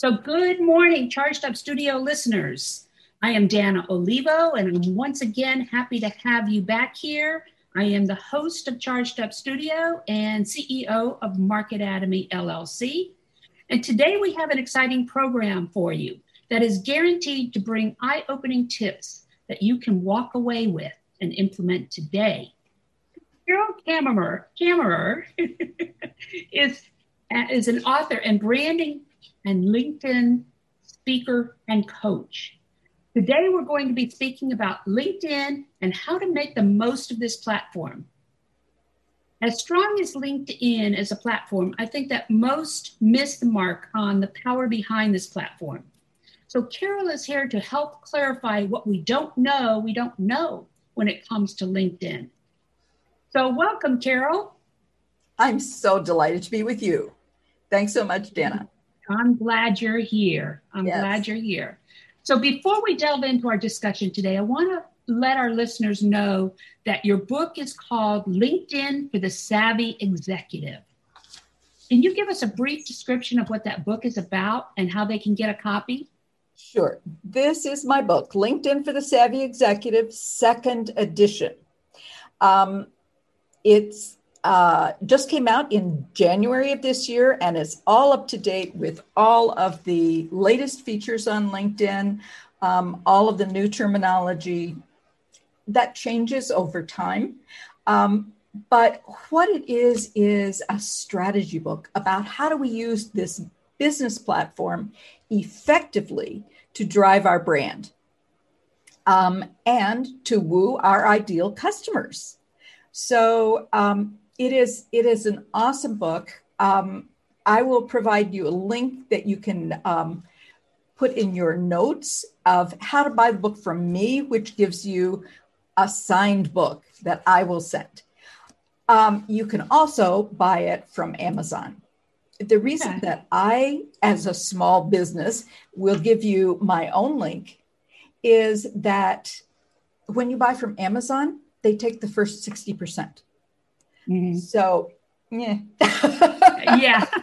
So, good morning, Charged Up Studio listeners. I am Dana Olivo, and I'm once again happy to have you back here. I am the host of Charged Up Studio and CEO of Marketatomy LLC. And today we have an exciting program for you that is guaranteed to bring eye opening tips that you can walk away with and implement today. Carol Kammerer, Kammerer is, is an author and branding and LinkedIn speaker and coach. Today, we're going to be speaking about LinkedIn and how to make the most of this platform. As strong as LinkedIn as a platform, I think that most miss the mark on the power behind this platform. So, Carol is here to help clarify what we don't know, we don't know when it comes to LinkedIn. So, welcome, Carol. I'm so delighted to be with you. Thanks so much, Dana. I'm glad you're here. I'm yes. glad you're here. So, before we delve into our discussion today, I want to let our listeners know that your book is called LinkedIn for the Savvy Executive. Can you give us a brief description of what that book is about and how they can get a copy? Sure. This is my book, LinkedIn for the Savvy Executive, second edition. Um, it's uh, just came out in January of this year and is all up to date with all of the latest features on LinkedIn, um, all of the new terminology that changes over time. Um, but what it is, is a strategy book about how do we use this business platform effectively to drive our brand um, and to woo our ideal customers. So um, it is it is an awesome book. Um, I will provide you a link that you can um, put in your notes of how to buy the book from me, which gives you a signed book that I will send. Um, you can also buy it from Amazon. The reason okay. that I, as a small business, will give you my own link is that when you buy from Amazon, they take the first 60%. Mm-hmm. So, yeah. yeah.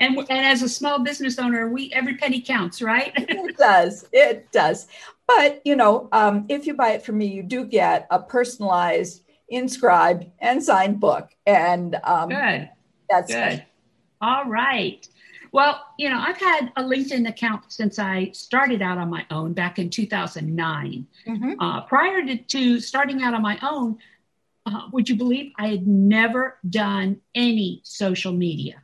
And, and as a small business owner, we every penny counts, right? it does. It does. But, you know, um, if you buy it from me, you do get a personalized, inscribed, and signed book. And um, good. That's good. All right. Well, you know, I've had a LinkedIn account since I started out on my own back in 2009. Mm-hmm. Uh, prior to, to starting out on my own, uh, would you believe I had never done any social media?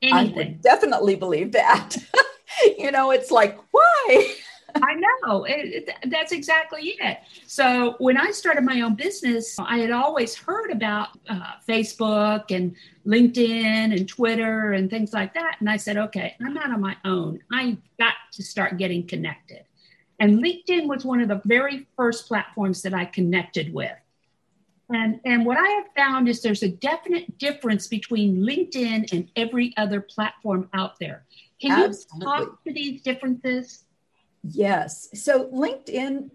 Anything. I would definitely believe that. you know, it's like, why? I know. It, it, that's exactly it. So when I started my own business, I had always heard about uh, Facebook and LinkedIn and Twitter and things like that. And I said, okay, I'm not on my own. I got to start getting connected. And LinkedIn was one of the very first platforms that I connected with. And, and what I have found is there's a definite difference between LinkedIn and every other platform out there. Can Absolutely. you talk to these differences? Yes. So LinkedIn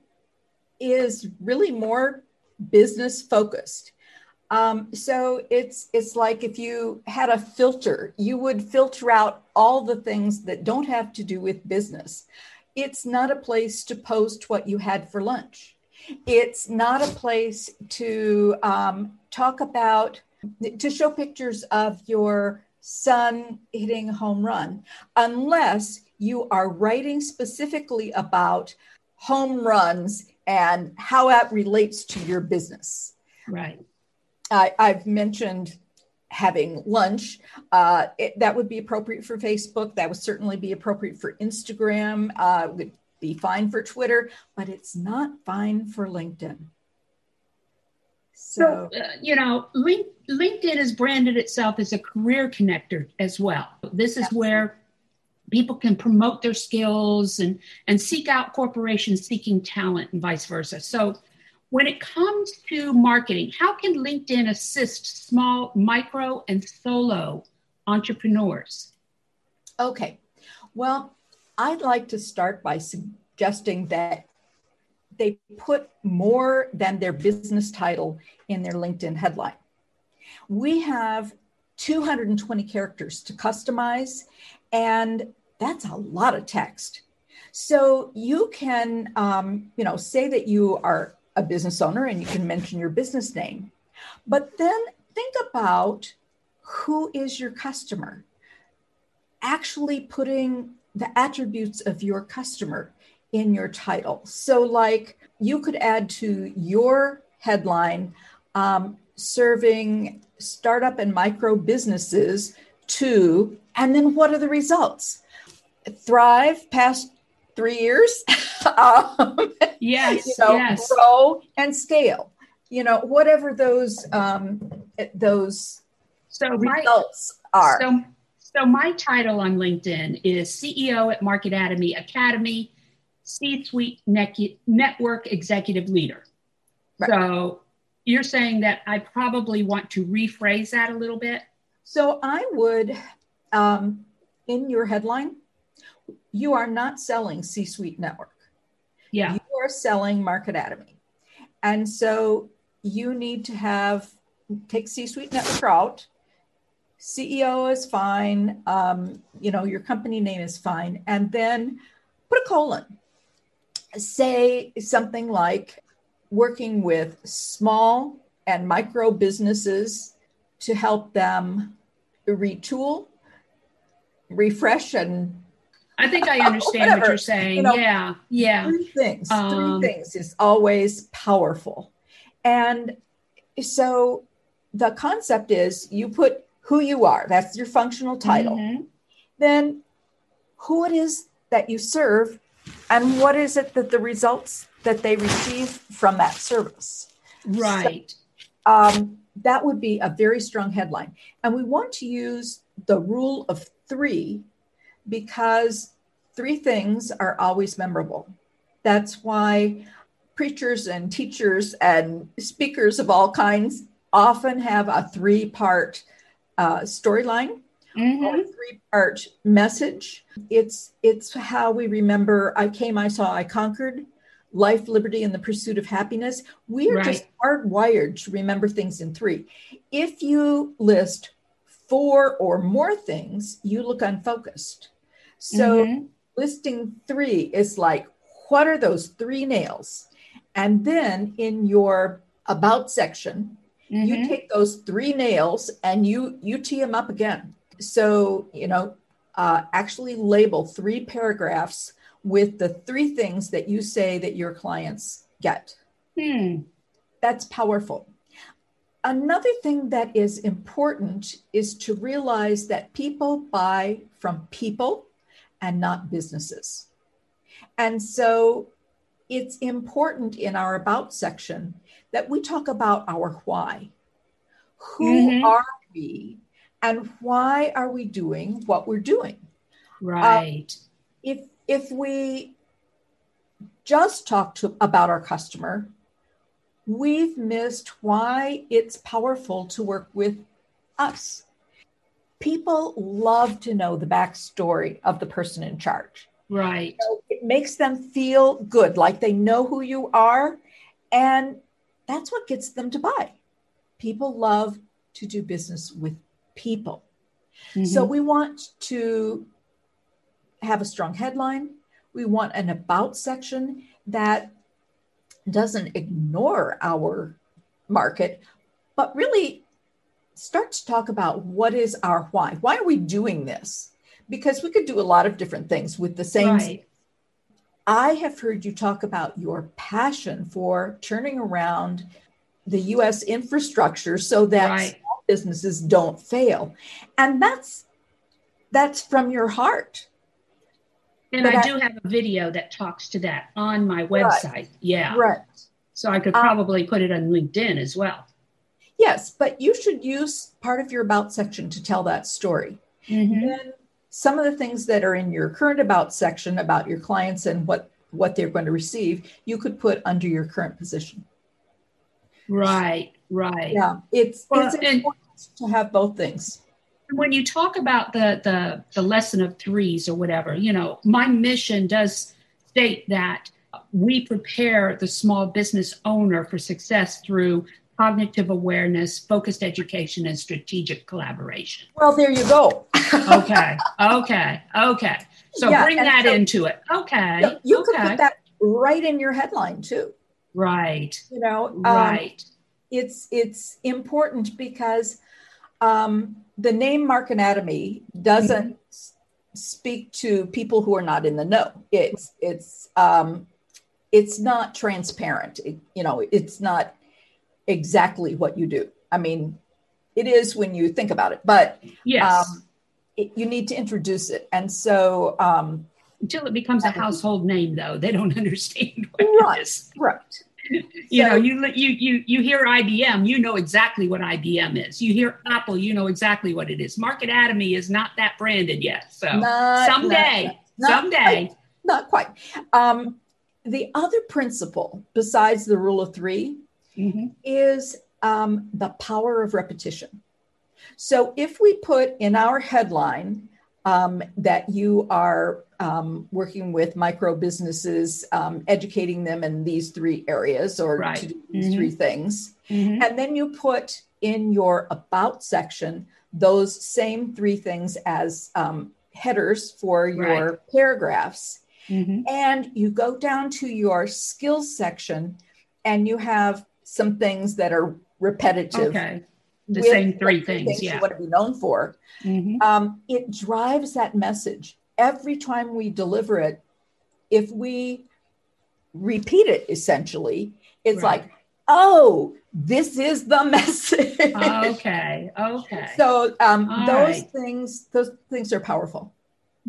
is really more business focused. Um, so it's it's like if you had a filter, you would filter out all the things that don't have to do with business. It's not a place to post what you had for lunch. It's not a place to um, talk about, to show pictures of your son hitting a home run, unless you are writing specifically about home runs and how that relates to your business. Right. I, I've mentioned having lunch. Uh, it, that would be appropriate for Facebook. That would certainly be appropriate for Instagram. Uh, would be fine for Twitter, but it's not fine for LinkedIn. So, uh, you know, Link, LinkedIn has branded itself as a career connector as well. This is Absolutely. where people can promote their skills and, and seek out corporations seeking talent and vice versa. So, when it comes to marketing, how can LinkedIn assist small, micro, and solo entrepreneurs? Okay. Well, I'd like to start by suggesting that they put more than their business title in their LinkedIn headline. We have 220 characters to customize, and that's a lot of text. So you can, um, you know, say that you are a business owner and you can mention your business name, but then think about who is your customer. Actually putting the attributes of your customer in your title. So, like you could add to your headline um, serving startup and micro businesses to, and then what are the results? Thrive past three years. um, yes, know, yes. Grow and scale. You know, whatever those um, those so results my, are. So, so my title on LinkedIn is CEO at Marketatomy Academy, C-suite network executive leader. Right. So you're saying that I probably want to rephrase that a little bit. So I would, um, in your headline, you are not selling C Suite Network. Yeah. You are selling Marketatomy. And so you need to have, take C Suite Network out. CEO is fine. Um, you know, your company name is fine. And then put a colon. Say something like working with small and micro businesses to help them retool, refresh, and I think I understand what you're saying. You know, yeah, yeah. Three things. Um, three things is always powerful, and so the concept is you put who you are. That's your functional title. Mm-hmm. Then who it is that you serve, and what is it that the results that they receive from that service. Right. So, um, that would be a very strong headline, and we want to use the rule of three because three things are always memorable. That's why preachers and teachers and speakers of all kinds often have a three part uh, storyline mm-hmm. or three part message. It's, it's how we remember I came, I saw, I conquered. Life, liberty, and the pursuit of happiness. We are right. just hardwired to remember things in three. If you list four or more things, you look unfocused. So mm-hmm. listing three is like, what are those three nails? And then in your about section, mm-hmm. you take those three nails and you you tee them up again. So you know, uh, actually label three paragraphs with the three things that you say that your clients get. Hmm. That's powerful. Another thing that is important is to realize that people buy from people and not businesses. And so it's important in our about section that we talk about our why. Who mm-hmm. are we and why are we doing what we're doing? Right. Uh, if if we just talk to about our customer, we've missed why it's powerful to work with us people love to know the backstory of the person in charge. Right. So it makes them feel good, like they know who you are. And that's what gets them to buy. People love to do business with people. Mm-hmm. So we want to have a strong headline. We want an about section that doesn't ignore our market, but really start to talk about what is our why. Why are we doing this? Because we could do a lot of different things with the same. Right. I have heard you talk about your passion for turning around the US infrastructure so that Right. small businesses don't fail. And that's that's from your heart. And But I I- do have a video that talks to that on my website. Yeah. Right. So I could Um, probably put it on LinkedIn as well. Yes, but you should use part of your about section to tell that story. Mhm. Then some of the things that are in your current about section about your clients and what what they're going to receive, you could put under your current position. Right, right. Yeah, it's Well, it's important to have both things. when you talk about the the the lesson of threes or whatever you know my mission does state that we prepare the small business owner for success through cognitive awareness focused education and strategic collaboration Well, there you go. okay okay okay so Yeah, bring that so- into it okay Yeah, you could put that right in your headline too. right You know, um, right it's it's important because um, the name Marketatomy doesn't s- speak to people who are not in the know. It's it's um, it's not transparent. It- you know, it's not exactly what you do. I mean, it is when you think about it, but yes um, it, you need to introduce it. And so, um, until it becomes a household name though they don't understand what Right. it is right. you know you you you you hear IBM you know exactly what IBM is you hear Apple you know exactly what it is Marketatomy is not that branded yet so Not- someday not- not someday Not quite. Um, the other principle, besides the rule of three, Mhm. is um, the power of repetition. So if we put in our headline um, that you are um, working with micro businesses, um, educating them in these three areas or Right. to do these Mhm. three things, Mhm. and then you put in your about section those same three things as um, headers for your paragraphs Mhm. and you go down to your skills section and you have some things that are repetitive. Okay. The same three things you yeah. want to be known for. Mhm. um, it drives that message. Every time we deliver it if we repeat it essentially it's Right. like oh this is the message. Okay okay. So um, those right. things those things are powerful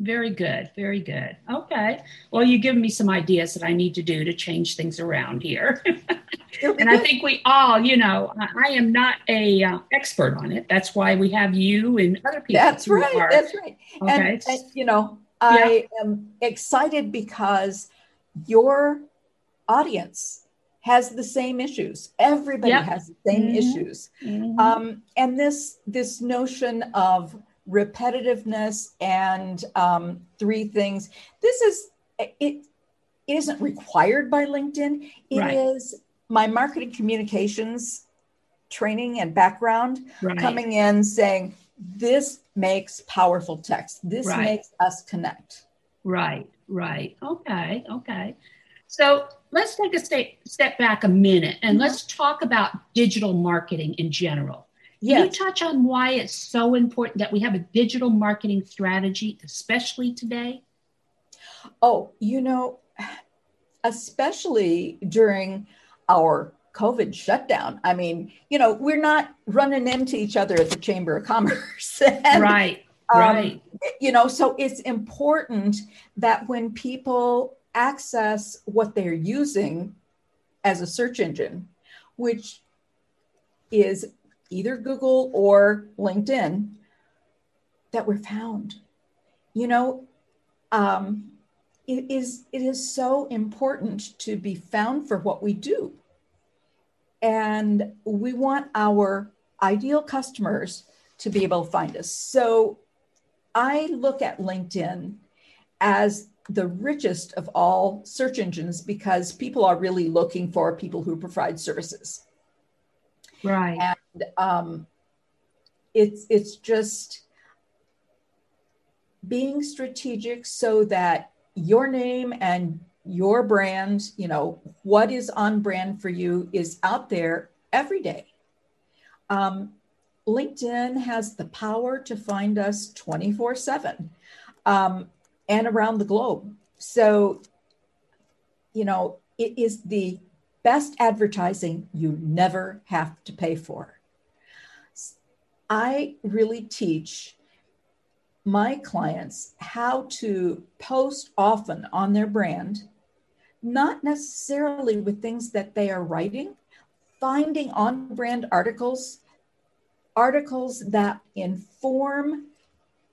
very good very good okay well you give me some ideas that I need to do to change things around here and I think we all, you know, I, am not a uh, expert on it. That's why we have you and other people. that's right are. that's right okay. and, and, you know i am excited because your audience has the same issues everybody Yep. has the same Mhm. issues Mhm. um, and this this notion of repetitiveness and um, three things this is it, it isn't required by linkedin It is Right. my marketing communications training and background right. coming in saying this makes powerful text this Right. makes us connect Right, right. Okay, okay. So let's take a step step back a minute and Mhm. let's talk about digital marketing in general. Can yes you touch on why it's so important that we have a digital marketing strategy, especially today? oh you know especially during our covid shutdown i mean you know we're not running into each other at the chamber of commerce And, right, um, right. you know so it's important that when people access what they're using as a search engine which is either google or linkedin that we're found. You know um, it is it is so important to be found for what we do. And we want our ideal customers to be able to find us. So I look at LinkedIn as the richest of all search engines because people are really looking for people who provide services. Right. And um, it's it's just being strategic so that your name and your brand, you know, what is on brand for you is out there every day. Um, LinkedIn has the power to find us 24 7 um, and around the globe. So, you know, it is the best advertising you never have to pay for. I really teach my clients how to post often on their brand, not necessarily with things that they are writing, finding on brand articles, articles that inform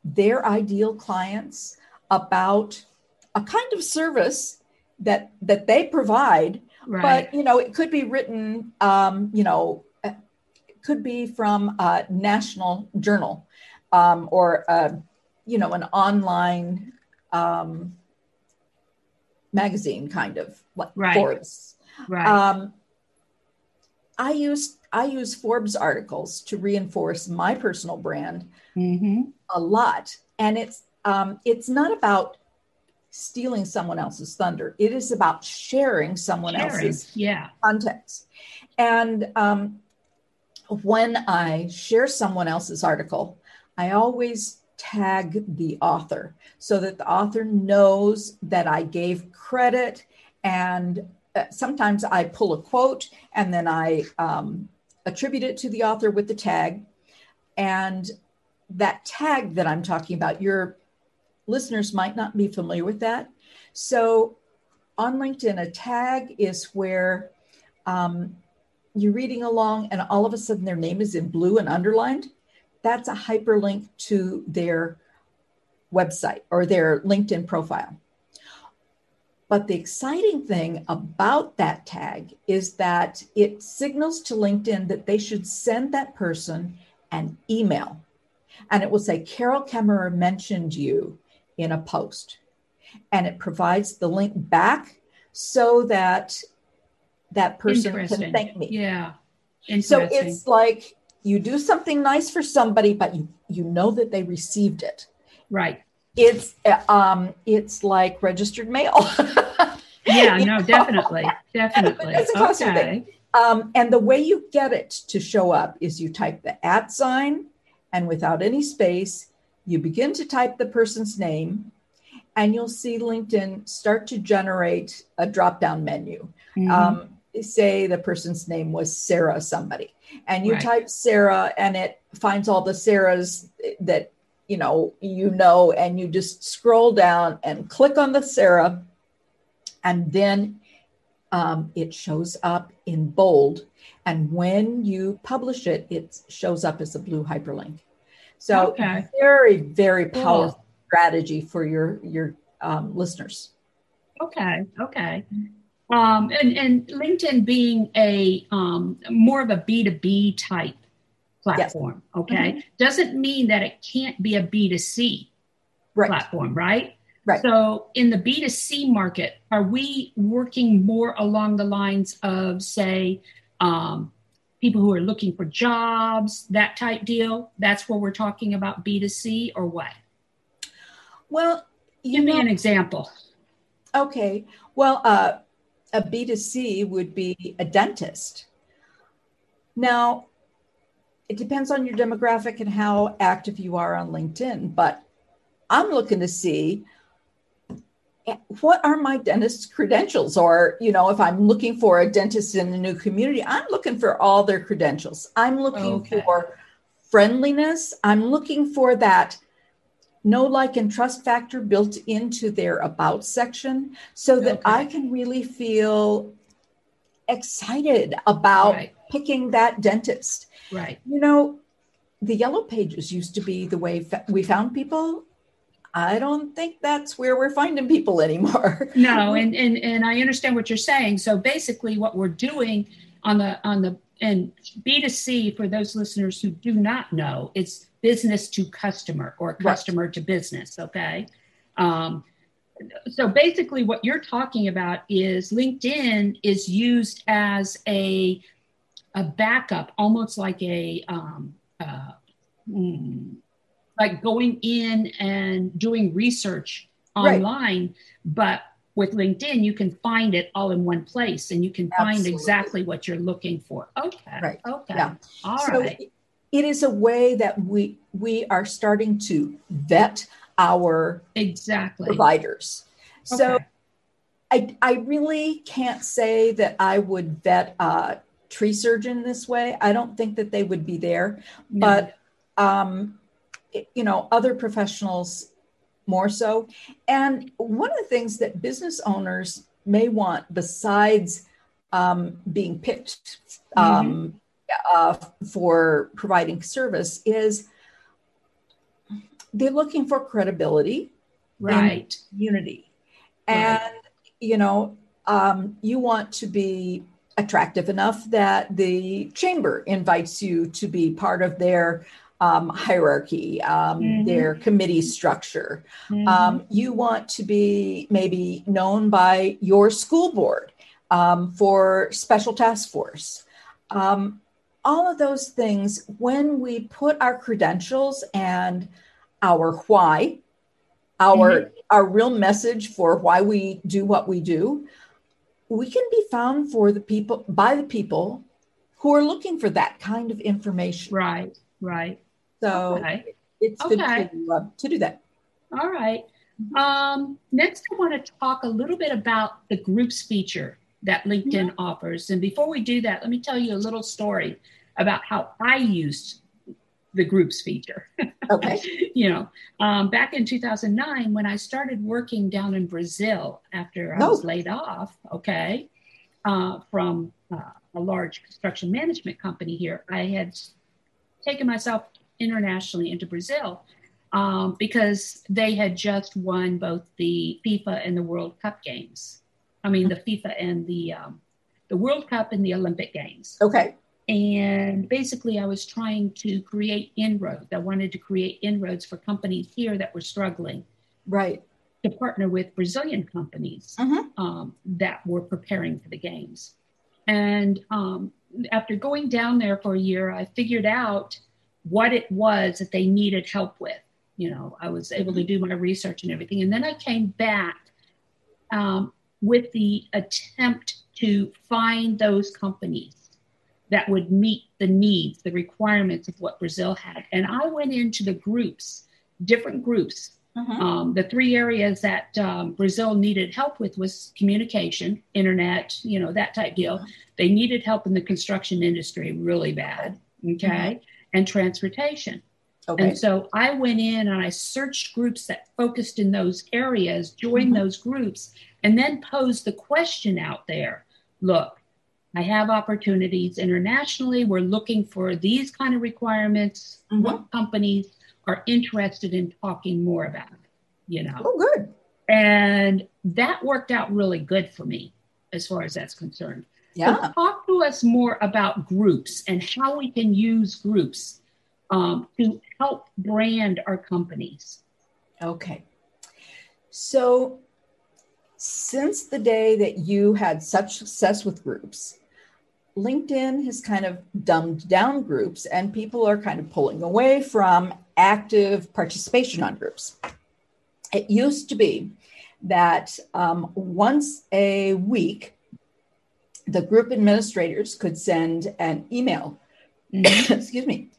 their ideal clients about a kind of service that that they provide right. but you know it could be written um, you know could be from a national journal um, or a, you know an online um, magazine kind of like right. Forbes. Right. Um, I use I use Forbes articles to reinforce my personal brand mm-hmm. a lot, and it's um, it's not about stealing someone else's thunder. It is about sharing someone sharing. else's yeah. context. And um, when I share someone else's article, I always tag the author so that the author knows that I gave credit. And uh, sometimes I pull a quote and then I um, attribute it to the author with the tag. And that tag that I'm talking about, your listeners might not be familiar with that. So on LinkedIn, a tag is where um, you're reading along and all of a sudden their name is in blue and underlined that's a hyperlink to their website or their LinkedIn profile. But the exciting thing about that tag is that it signals to LinkedIn that they should send that person an email. And it will say, Carol Kammerer mentioned you in a post. And it provides the link back so that that person can thank me. Yeah. So it's like you do something nice for somebody, but you you know that they received it. Right. It's um it's like registered mail. yeah, no, definitely. Definitely. okay. Um, and the way you get it to show up is you type the at sign and without any space, you begin to type the person's name and you'll see LinkedIn start to generate a drop down menu. Mm-hmm. Um, say the person's name was Sarah somebody, and you right. type Sarah and it finds all the Sarahs that you know you know, and you just scroll down and click on the Sarah, and then um, it shows up in bold. And when you publish it, it shows up as a blue hyperlink. So okay. very, very powerful cool. strategy for your your um, listeners. Okay. Okay. Um, and, and LinkedIn being a um, more of a B2B type platform, yes. okay, mm-hmm. doesn't mean that it can't be a B2C right. platform, right? Right. So in the B2C market, are we working more along the lines of, say, um, people who are looking for jobs, that type deal? That's where we're talking about B2C or what? Well, give know, me an example. Okay. Well, uh, a B2C would be a dentist. Now, it depends on your demographic and how active you are on LinkedIn, but I'm looking to see what are my dentist's credentials or you know if i'm looking for a dentist in a new community i'm looking for all their credentials i'm looking okay. for friendliness i'm looking for that no like, and trust factor built into their about section so that okay. I can really feel excited about right. picking that dentist. Right. You know, the yellow pages used to be the way we found people. I don't think that's where we're finding people anymore. no, and, and and I understand what you're saying. So basically what we're doing on the on the and B2C for those listeners who do not know, it's business to customer or customer right. to business. Okay. Um, so basically, what you're talking about is LinkedIn is used as a a backup, almost like a um, uh, mm, like going in and doing research online, right. but with LinkedIn, you can find it all in one place and you can find exactly what you're looking for. Okay. Right. Okay. Yeah. All so right it is a way that we we are starting to vet our exactly providers. Okay. So I, I really can't say that I would vet a tree surgeon this way. I don't think that they would be there, no. but um, you know, other professionals more so. And one of the things that business owners may want, besides um, being picked um, mm-hmm. uh, for providing service, is they're looking for credibility, right? Unity, and right. you know, um, you want to be attractive enough that the chamber invites you to be part of their um, hierarchy, um, mm-hmm. their committee structure. Mm-hmm. Um, you want to be maybe known by your school board um, for special task force. Um, all of those things, when we put our credentials and our why, our mm-hmm. our real message for why we do what we do, we can be found for the people by the people who are looking for that kind of information. Right, right. So okay. it's good okay. to, uh, to do that. All right. Um, next, I want to talk a little bit about the groups feature that LinkedIn mm-hmm. offers. And before we do that, let me tell you a little story about how I used the groups feature. Okay. you know, um, back in 2009, when I started working down in Brazil after I was laid off, okay, uh, from uh, a large construction management company here, I had taken myself internationally into Brazil um, because they had just won both the FIFA and the World Cup games. I mean, the FIFA and the um, the World Cup and the Olympic Games. Okay. And basically, I was trying to create inroads. I wanted to create inroads for companies here that were struggling. Right. To partner with Brazilian companies mm-hmm. um, that were preparing for the games. And um, after going down there for a year, I figured out what it was that they needed help with. You know, I was able to do my research and everything. And then I came back um, with the attempt to find those companies that would meet the needs, the requirements of what Brazil had. And I went into the groups, different groups. Mm-hmm. Um, the three areas that um, Brazil needed help with was communication, internet, you know, that type deal. They needed help in the construction industry really bad. Okay. Mm-hmm and transportation. Okay. And so I went in and I searched groups that focused in those areas, joined mm-hmm. those groups, and then posed the question out there look, I have opportunities internationally. We're looking for these kind of requirements. Mm-hmm. What companies are interested in talking more about? You know. Oh, good. And that worked out really good for me as far as that's concerned. Yeah. So talk to us more about groups and how we can use groups um, to help brand our companies. Okay. So, since the day that you had such success with groups, LinkedIn has kind of dumbed down groups and people are kind of pulling away from active participation on groups. It used to be that um, once a week, the group administrators could send an email, mm-hmm. excuse me,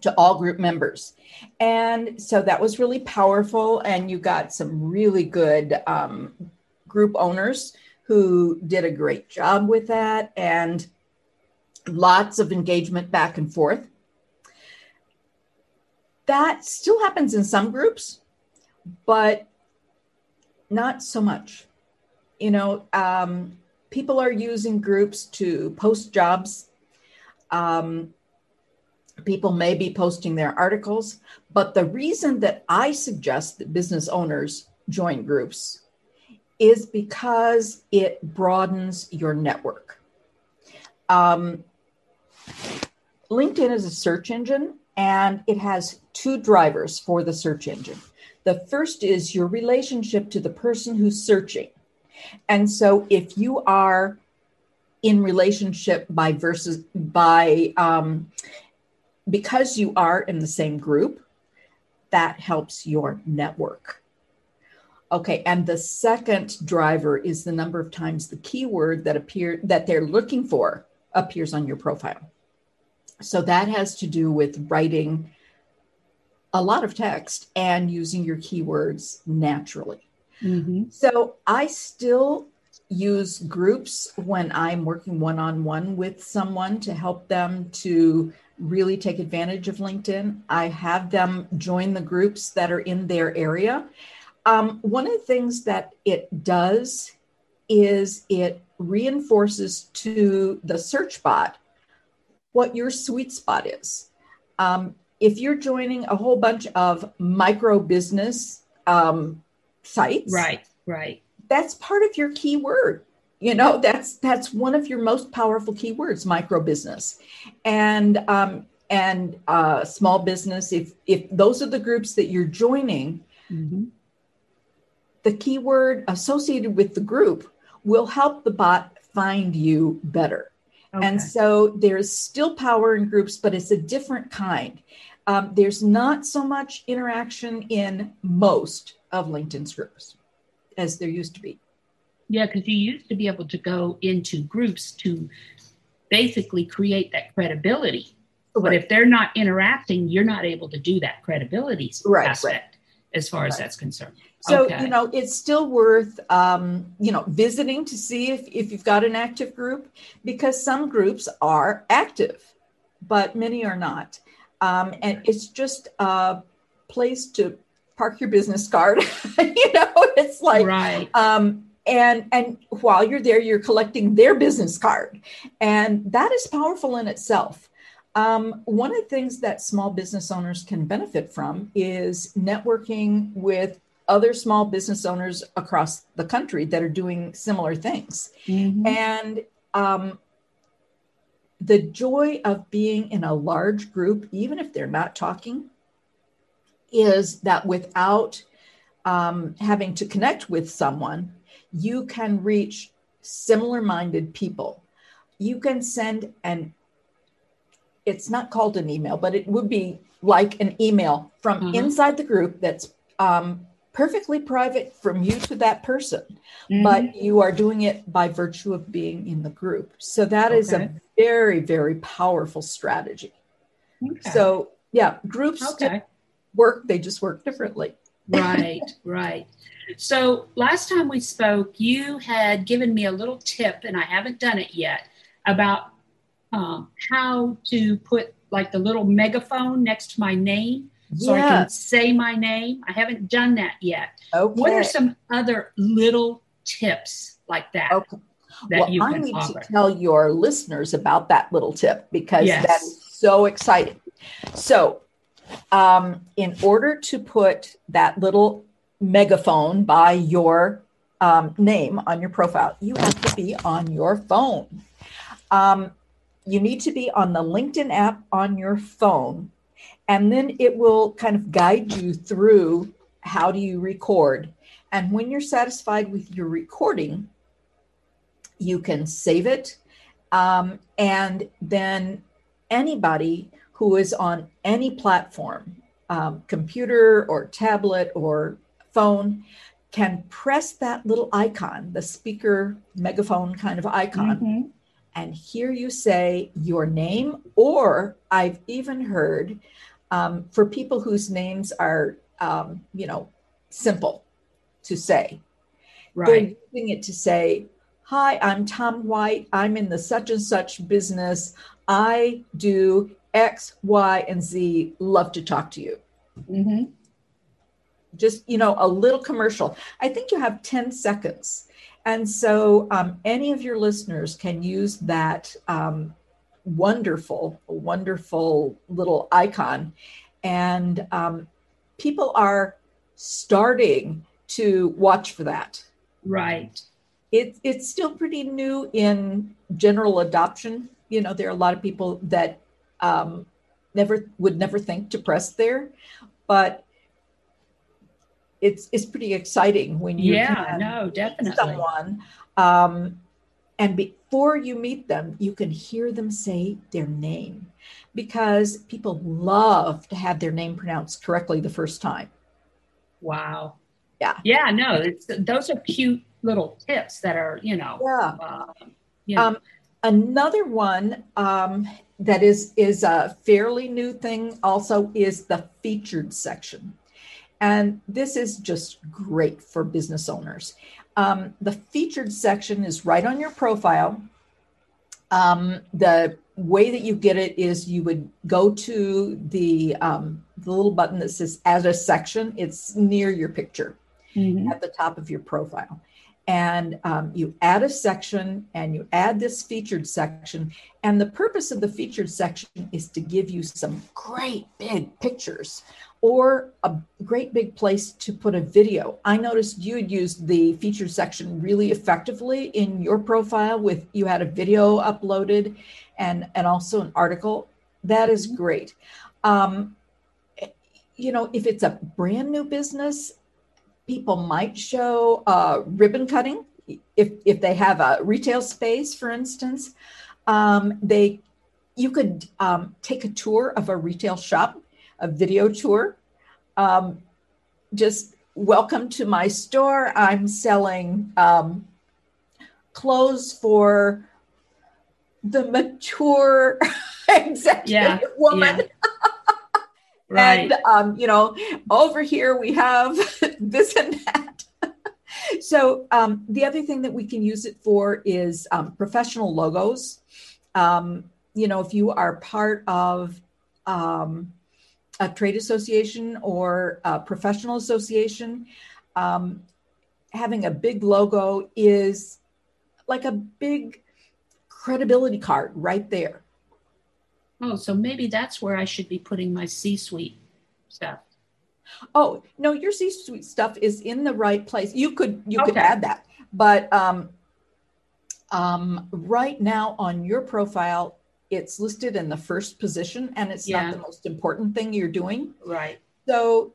to all group members. And so that was really powerful. And you got some really good um, group owners who did a great job with that and lots of engagement back and forth. That still happens in some groups, but not so much. You know, um, people are using groups to post jobs. Um, people may be posting their articles, but the reason that I suggest that business owners join groups is because it broadens your network. Um, LinkedIn is a search engine and it has two drivers for the search engine. The first is your relationship to the person who's searching. And so if you are in relationship by versus by um, because you are in the same group, that helps your network. Okay, and the second driver is the number of times the keyword that appear that they're looking for appears on your profile. So that has to do with writing a lot of text and using your keywords naturally. Mm-hmm. So I still use groups when I'm working one on one with someone to help them to really take advantage of LinkedIn. I have them join the groups that are in their area. Um, one of the things that it does is it reinforces to the search bot what your sweet spot is. Um, if you're joining a whole bunch of micro business um, sites, right, right, that's part of your keyword. You know, that's that's one of your most powerful keywords, micro business, and um, and uh, small business. If if those are the groups that you're joining, mm-hmm. the keyword associated with the group will help the bot find you better. Okay. And so there's still power in groups, but it's a different kind. Um, there's not so much interaction in most of LinkedIn's groups as there used to be. Yeah, because you used to be able to go into groups to basically create that credibility. Right. But if they're not interacting, you're not able to do that credibility right, aspect right. as far as that's concerned. So, okay. you know, it's still worth, um, you know, visiting to see if, if you've got an active group because some groups are active, but many are not. Um, and it's just a place to park your business card. you know, it's like, right. Um, and and while you're there, you're collecting their business card, and that is powerful in itself. Um, one of the things that small business owners can benefit from is networking with other small business owners across the country that are doing similar things. Mm-hmm. And um, the joy of being in a large group, even if they're not talking, is that without um, having to connect with someone, you can reach similar minded people. You can send an, it's not called an email, but it would be like an email from mm-hmm. inside the group that's um, perfectly private from you to that person, mm-hmm. but you are doing it by virtue of being in the group. So that okay. is a very, very powerful strategy. Okay. So, yeah, groups okay. Work, they just work differently. right, right. So, last time we spoke, you had given me a little tip, and I haven't done it yet, about um, how to put like the little megaphone next to my name so yes. I can say my name. I haven't done that yet. Okay. What are some other little tips like that? Okay. That well, you I need offer? to tell your listeners about that little tip because yes. that is so exciting. So, um, in order to put that little megaphone by your um, name on your profile, you have to be on your phone. Um, you need to be on the LinkedIn app on your phone and then it will kind of guide you through how do you record and when you're satisfied with your recording you can save it um, and then anybody who is on any platform um, computer or tablet or phone can press that little icon the speaker megaphone kind of icon mm-hmm. and hear you say your name or i've even heard um, for people whose names are, um, you know, simple to say. Right. They're using it to say, Hi, I'm Tom White. I'm in the such and such business. I do X, Y, and Z. Love to talk to you. Mm-hmm. Just, you know, a little commercial. I think you have 10 seconds. And so um, any of your listeners can use that um, wonderful, wonderful little icon. And um, people are starting to watch for that. Right. It, it's still pretty new in general adoption. You know, there are a lot of people that um, never would never think to press there, but it's it's pretty exciting when you yeah no definitely someone um, and before you meet them, you can hear them say their name because people love to have their name pronounced correctly the first time. Wow. Yeah. Yeah, no, those are cute little tips that are, you know. Yeah. Uh, you know. Um, another one um, that is is a fairly new thing also is the featured section. And this is just great for business owners. Um, the featured section is right on your profile. Um, the way that you get it is you would go to the um, the little button that says add a section. It's near your picture mm-hmm. at the top of your profile, and um, you add a section and you add this featured section. And the purpose of the featured section is to give you some great big pictures or a great big place to put a video. I noticed you had used the featured section really effectively in your profile with you had a video uploaded and and also an article. That is great. Um, you know, if it's a brand new business, people might show uh, ribbon cutting. If if they have a retail space, for instance, um, they you could um, take a tour of a retail shop a video tour. Um, just welcome to my store. I'm selling um, clothes for the mature executive yeah, woman. Yeah. right. And, um, you know, over here we have this and that. so um, the other thing that we can use it for is um, professional logos. Um, you know, if you are part of um, a trade association or a professional association, um, having a big logo is like a big credibility card right there. Oh, so maybe that's where I should be putting my C suite stuff. Oh, no, your C suite stuff is in the right place. You could you okay. could add that. But um, um, right now on your profile, it's listed in the first position and it's yeah. not the most important thing you're doing. Right. So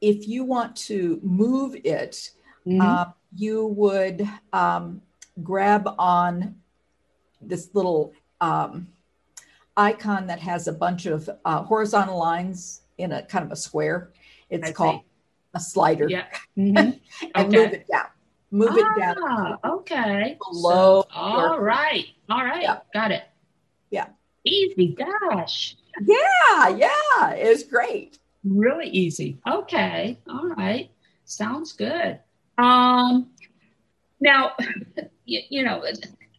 if you want to move it, mm-hmm. uh, you would um, grab on this little um, icon that has a bunch of uh, horizontal lines in a kind of a square. It's I called see. a slider. Yeah. Mm-hmm. and okay. move it down. Move ah, it down. Okay. Below. So, all right. All right. Yeah. Got it. Yeah. Easy. Gosh. Yeah. Yeah. It's great. Really easy. Okay. All right. Sounds good. Um, now, you, you know,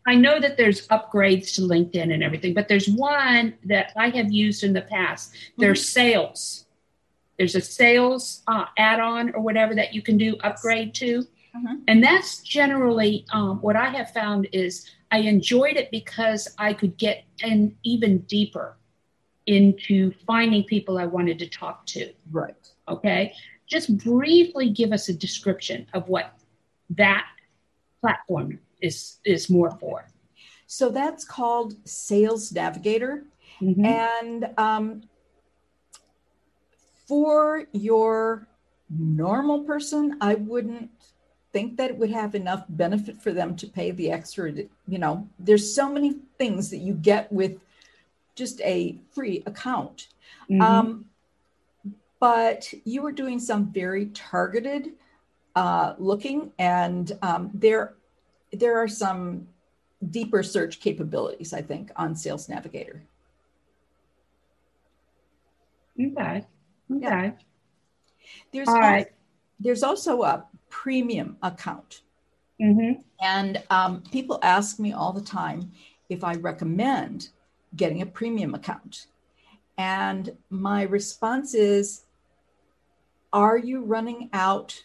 I know that there's upgrades to LinkedIn and everything, but there's one that I have used in the past. There's mm-hmm. sales. There's a sales uh, add-on or whatever that you can do upgrade to, mm-hmm. and that's generally um, what I have found is I enjoyed it because I could get an even deeper into finding people I wanted to talk to. Right. Okay. Just briefly give us a description of what that platform is is more for. So that's called Sales Navigator, mm-hmm. and um, for your normal person, I wouldn't think that it would have enough benefit for them to pay the extra. You know, there's so many things that you get with just a free account. Mm-hmm. Um, but you were doing some very targeted uh, looking, and um, there there are some deeper search capabilities, I think, on Sales Navigator. Okay. Okay. Yeah. There's All right. there's also a premium account. Mm-hmm. And um, people ask me all the time if I recommend getting a premium account. And my response is Are you running out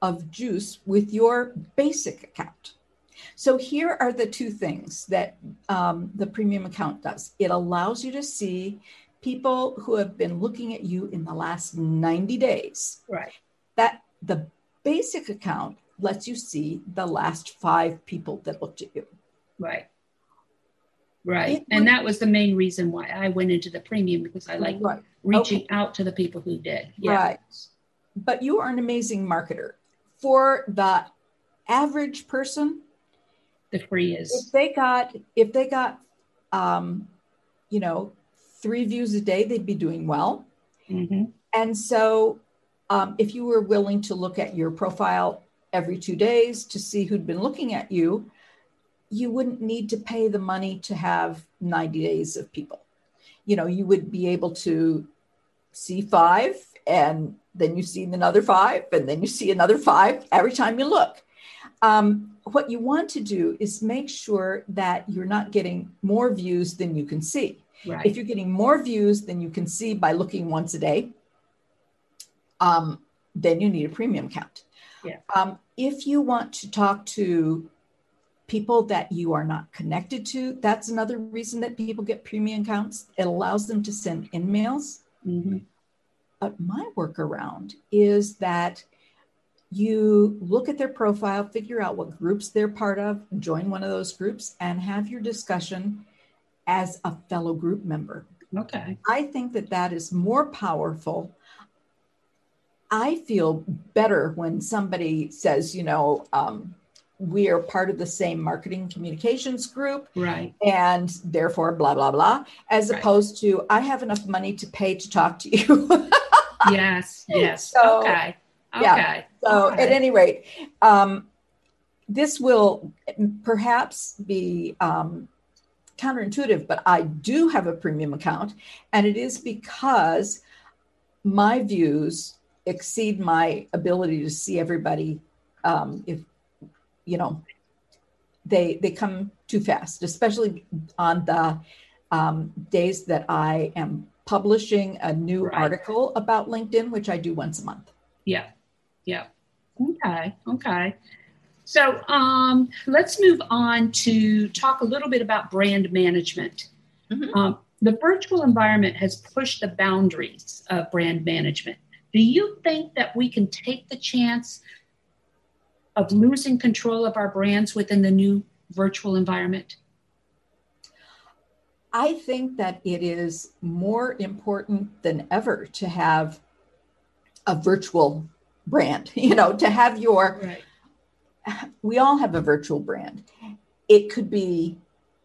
of juice with your basic account? So here are the two things that um, the premium account does. It allows you to see people who have been looking at you in the last 90 days. Right. That the basic account lets you see the last five people that looked at you. Right. Right. It and would, that was the main reason why I went into the premium because I like right. reaching okay. out to the people who did. Yeah. Right. But you are an amazing marketer. For the average person, the free is. If they got if they got um, you know, three views a day, they'd be doing well. Mm-hmm. And so um, if you were willing to look at your profile every two days to see who'd been looking at you, you wouldn't need to pay the money to have 90 days of people. You know, you would be able to see five and then you see another five and then you see another five every time you look. Um, what you want to do is make sure that you're not getting more views than you can see. Right. If you're getting more views than you can see by looking once a day, um, then you need a premium account. Yeah. Um, if you want to talk to people that you are not connected to, that's another reason that people get premium accounts. It allows them to send InMails. Mm-hmm. But my workaround is that you look at their profile, figure out what groups they're part of, join one of those groups, and have your discussion as a fellow group member. Okay. I think that that is more powerful. I feel better when somebody says, you know, um, we are part of the same marketing communications group. Right. And therefore, blah, blah, blah, as right. opposed to, I have enough money to pay to talk to you. yes. Yes. So, okay. Okay. Yeah. So, at any rate, um, this will perhaps be um, counterintuitive, but I do have a premium account, and it is because my views exceed my ability to see everybody. Um, if you know, they they come too fast, especially on the um, days that I am publishing a new right. article about LinkedIn, which I do once a month. Yeah, yeah. Okay, okay. So um, let's move on to talk a little bit about brand management. Mm-hmm. Um, the virtual environment has pushed the boundaries of brand management. Do you think that we can take the chance of losing control of our brands within the new virtual environment? I think that it is more important than ever to have a virtual brand, you know, to have your right we all have a virtual brand. It could be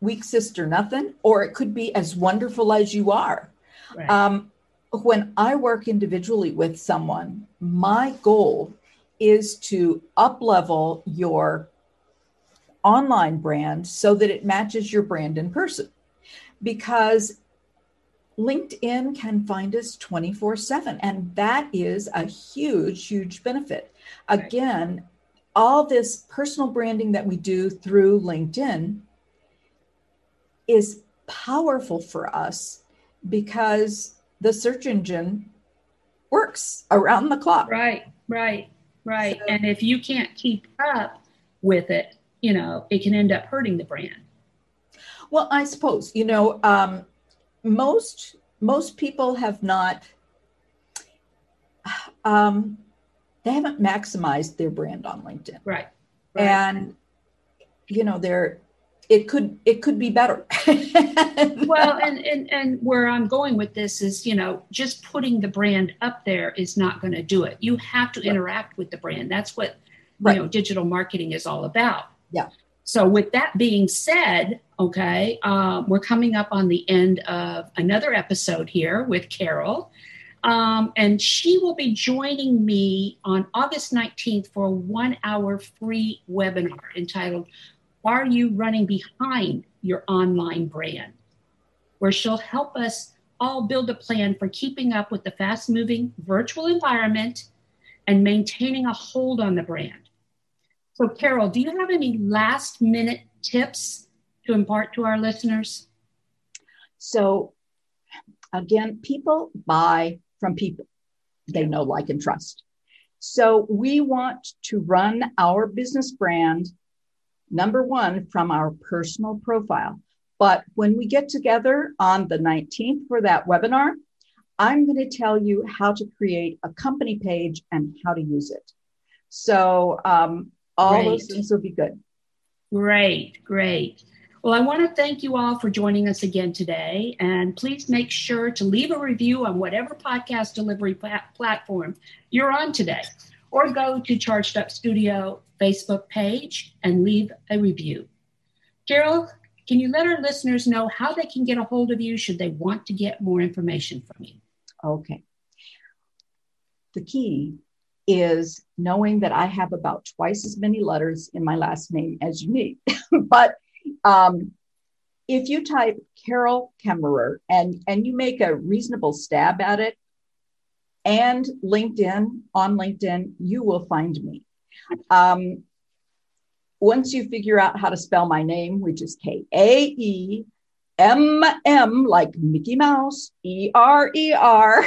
weak sister nothing, or it could be as wonderful as you are. Right. Um, when I work individually with someone, my goal is to up level your online brand so that it matches your brand in person. Because LinkedIn can find us 24 7, and that is a huge, huge benefit. Again, all this personal branding that we do through LinkedIn is powerful for us because the search engine works around the clock. Right, right, right. So, and if you can't keep up with it, you know, it can end up hurting the brand. Well, I suppose, you know, um, most most people have not um, they haven't maximized their brand on LinkedIn. Right. right. And you know, they're it could it could be better. well, and, and and where I'm going with this is, you know, just putting the brand up there is not going to do it. You have to interact with the brand. That's what right. you know digital marketing is all about. Yeah. So, with that being said, okay, uh, we're coming up on the end of another episode here with Carol. Um, and she will be joining me on August 19th for a one hour free webinar entitled, Are You Running Behind Your Online Brand? Where she'll help us all build a plan for keeping up with the fast moving virtual environment and maintaining a hold on the brand. So, Carol, do you have any last minute tips to impart to our listeners? So, again, people buy from people they know, like, and trust. So we want to run our business brand, number one, from our personal profile. But when we get together on the 19th for that webinar, I'm going to tell you how to create a company page and how to use it. So um, all great. those things will be good. Great, great. Well, I want to thank you all for joining us again today. And please make sure to leave a review on whatever podcast delivery platform you're on today, or go to Charged Up Studio Facebook page and leave a review. Carol, can you let our listeners know how they can get a hold of you should they want to get more information from you? Okay. The key is knowing that I have about twice as many letters in my last name as you need. but um, if you type Carol Kaemmerer and and you make a reasonable stab at it, and LinkedIn. On LinkedIn, you will find me. Um, once you figure out how to spell my name, which is K A E M M, like Mickey Mouse, E R E R.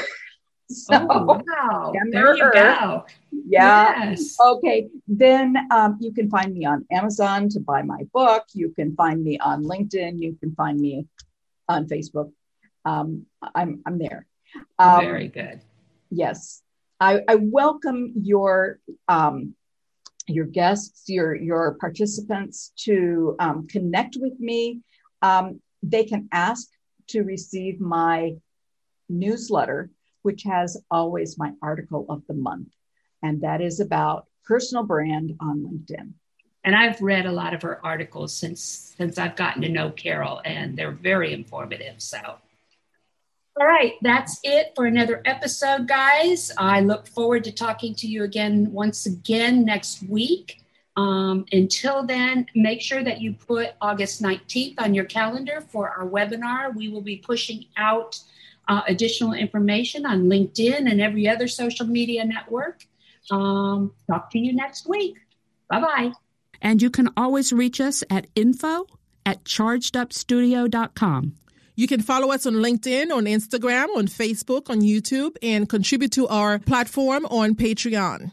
So, oh, wow. There you go. Yeah. Yes. Okay. Then um, you can find me on Amazon to buy my book. You can find me on LinkedIn. You can find me on Facebook. Um, I'm I'm there. Um, Very good. Yes, I, I welcome your um, your guests, your your participants to um, connect with me. Um, they can ask to receive my newsletter, which has always my article of the month, and that is about personal brand on LinkedIn. And I've read a lot of her articles since since I've gotten to know Carol, and they're very informative. So all right, that's it for another episode, guys. I look forward to talking to you again once again next week. Um, until then, make sure that you put August 19th on your calendar for our webinar. We will be pushing out uh, additional information on LinkedIn and every other social media network. Um, talk to you next week. Bye bye. And you can always reach us at info at chargedupstudio.com. You can follow us on LinkedIn, on Instagram, on Facebook, on YouTube, and contribute to our platform on Patreon.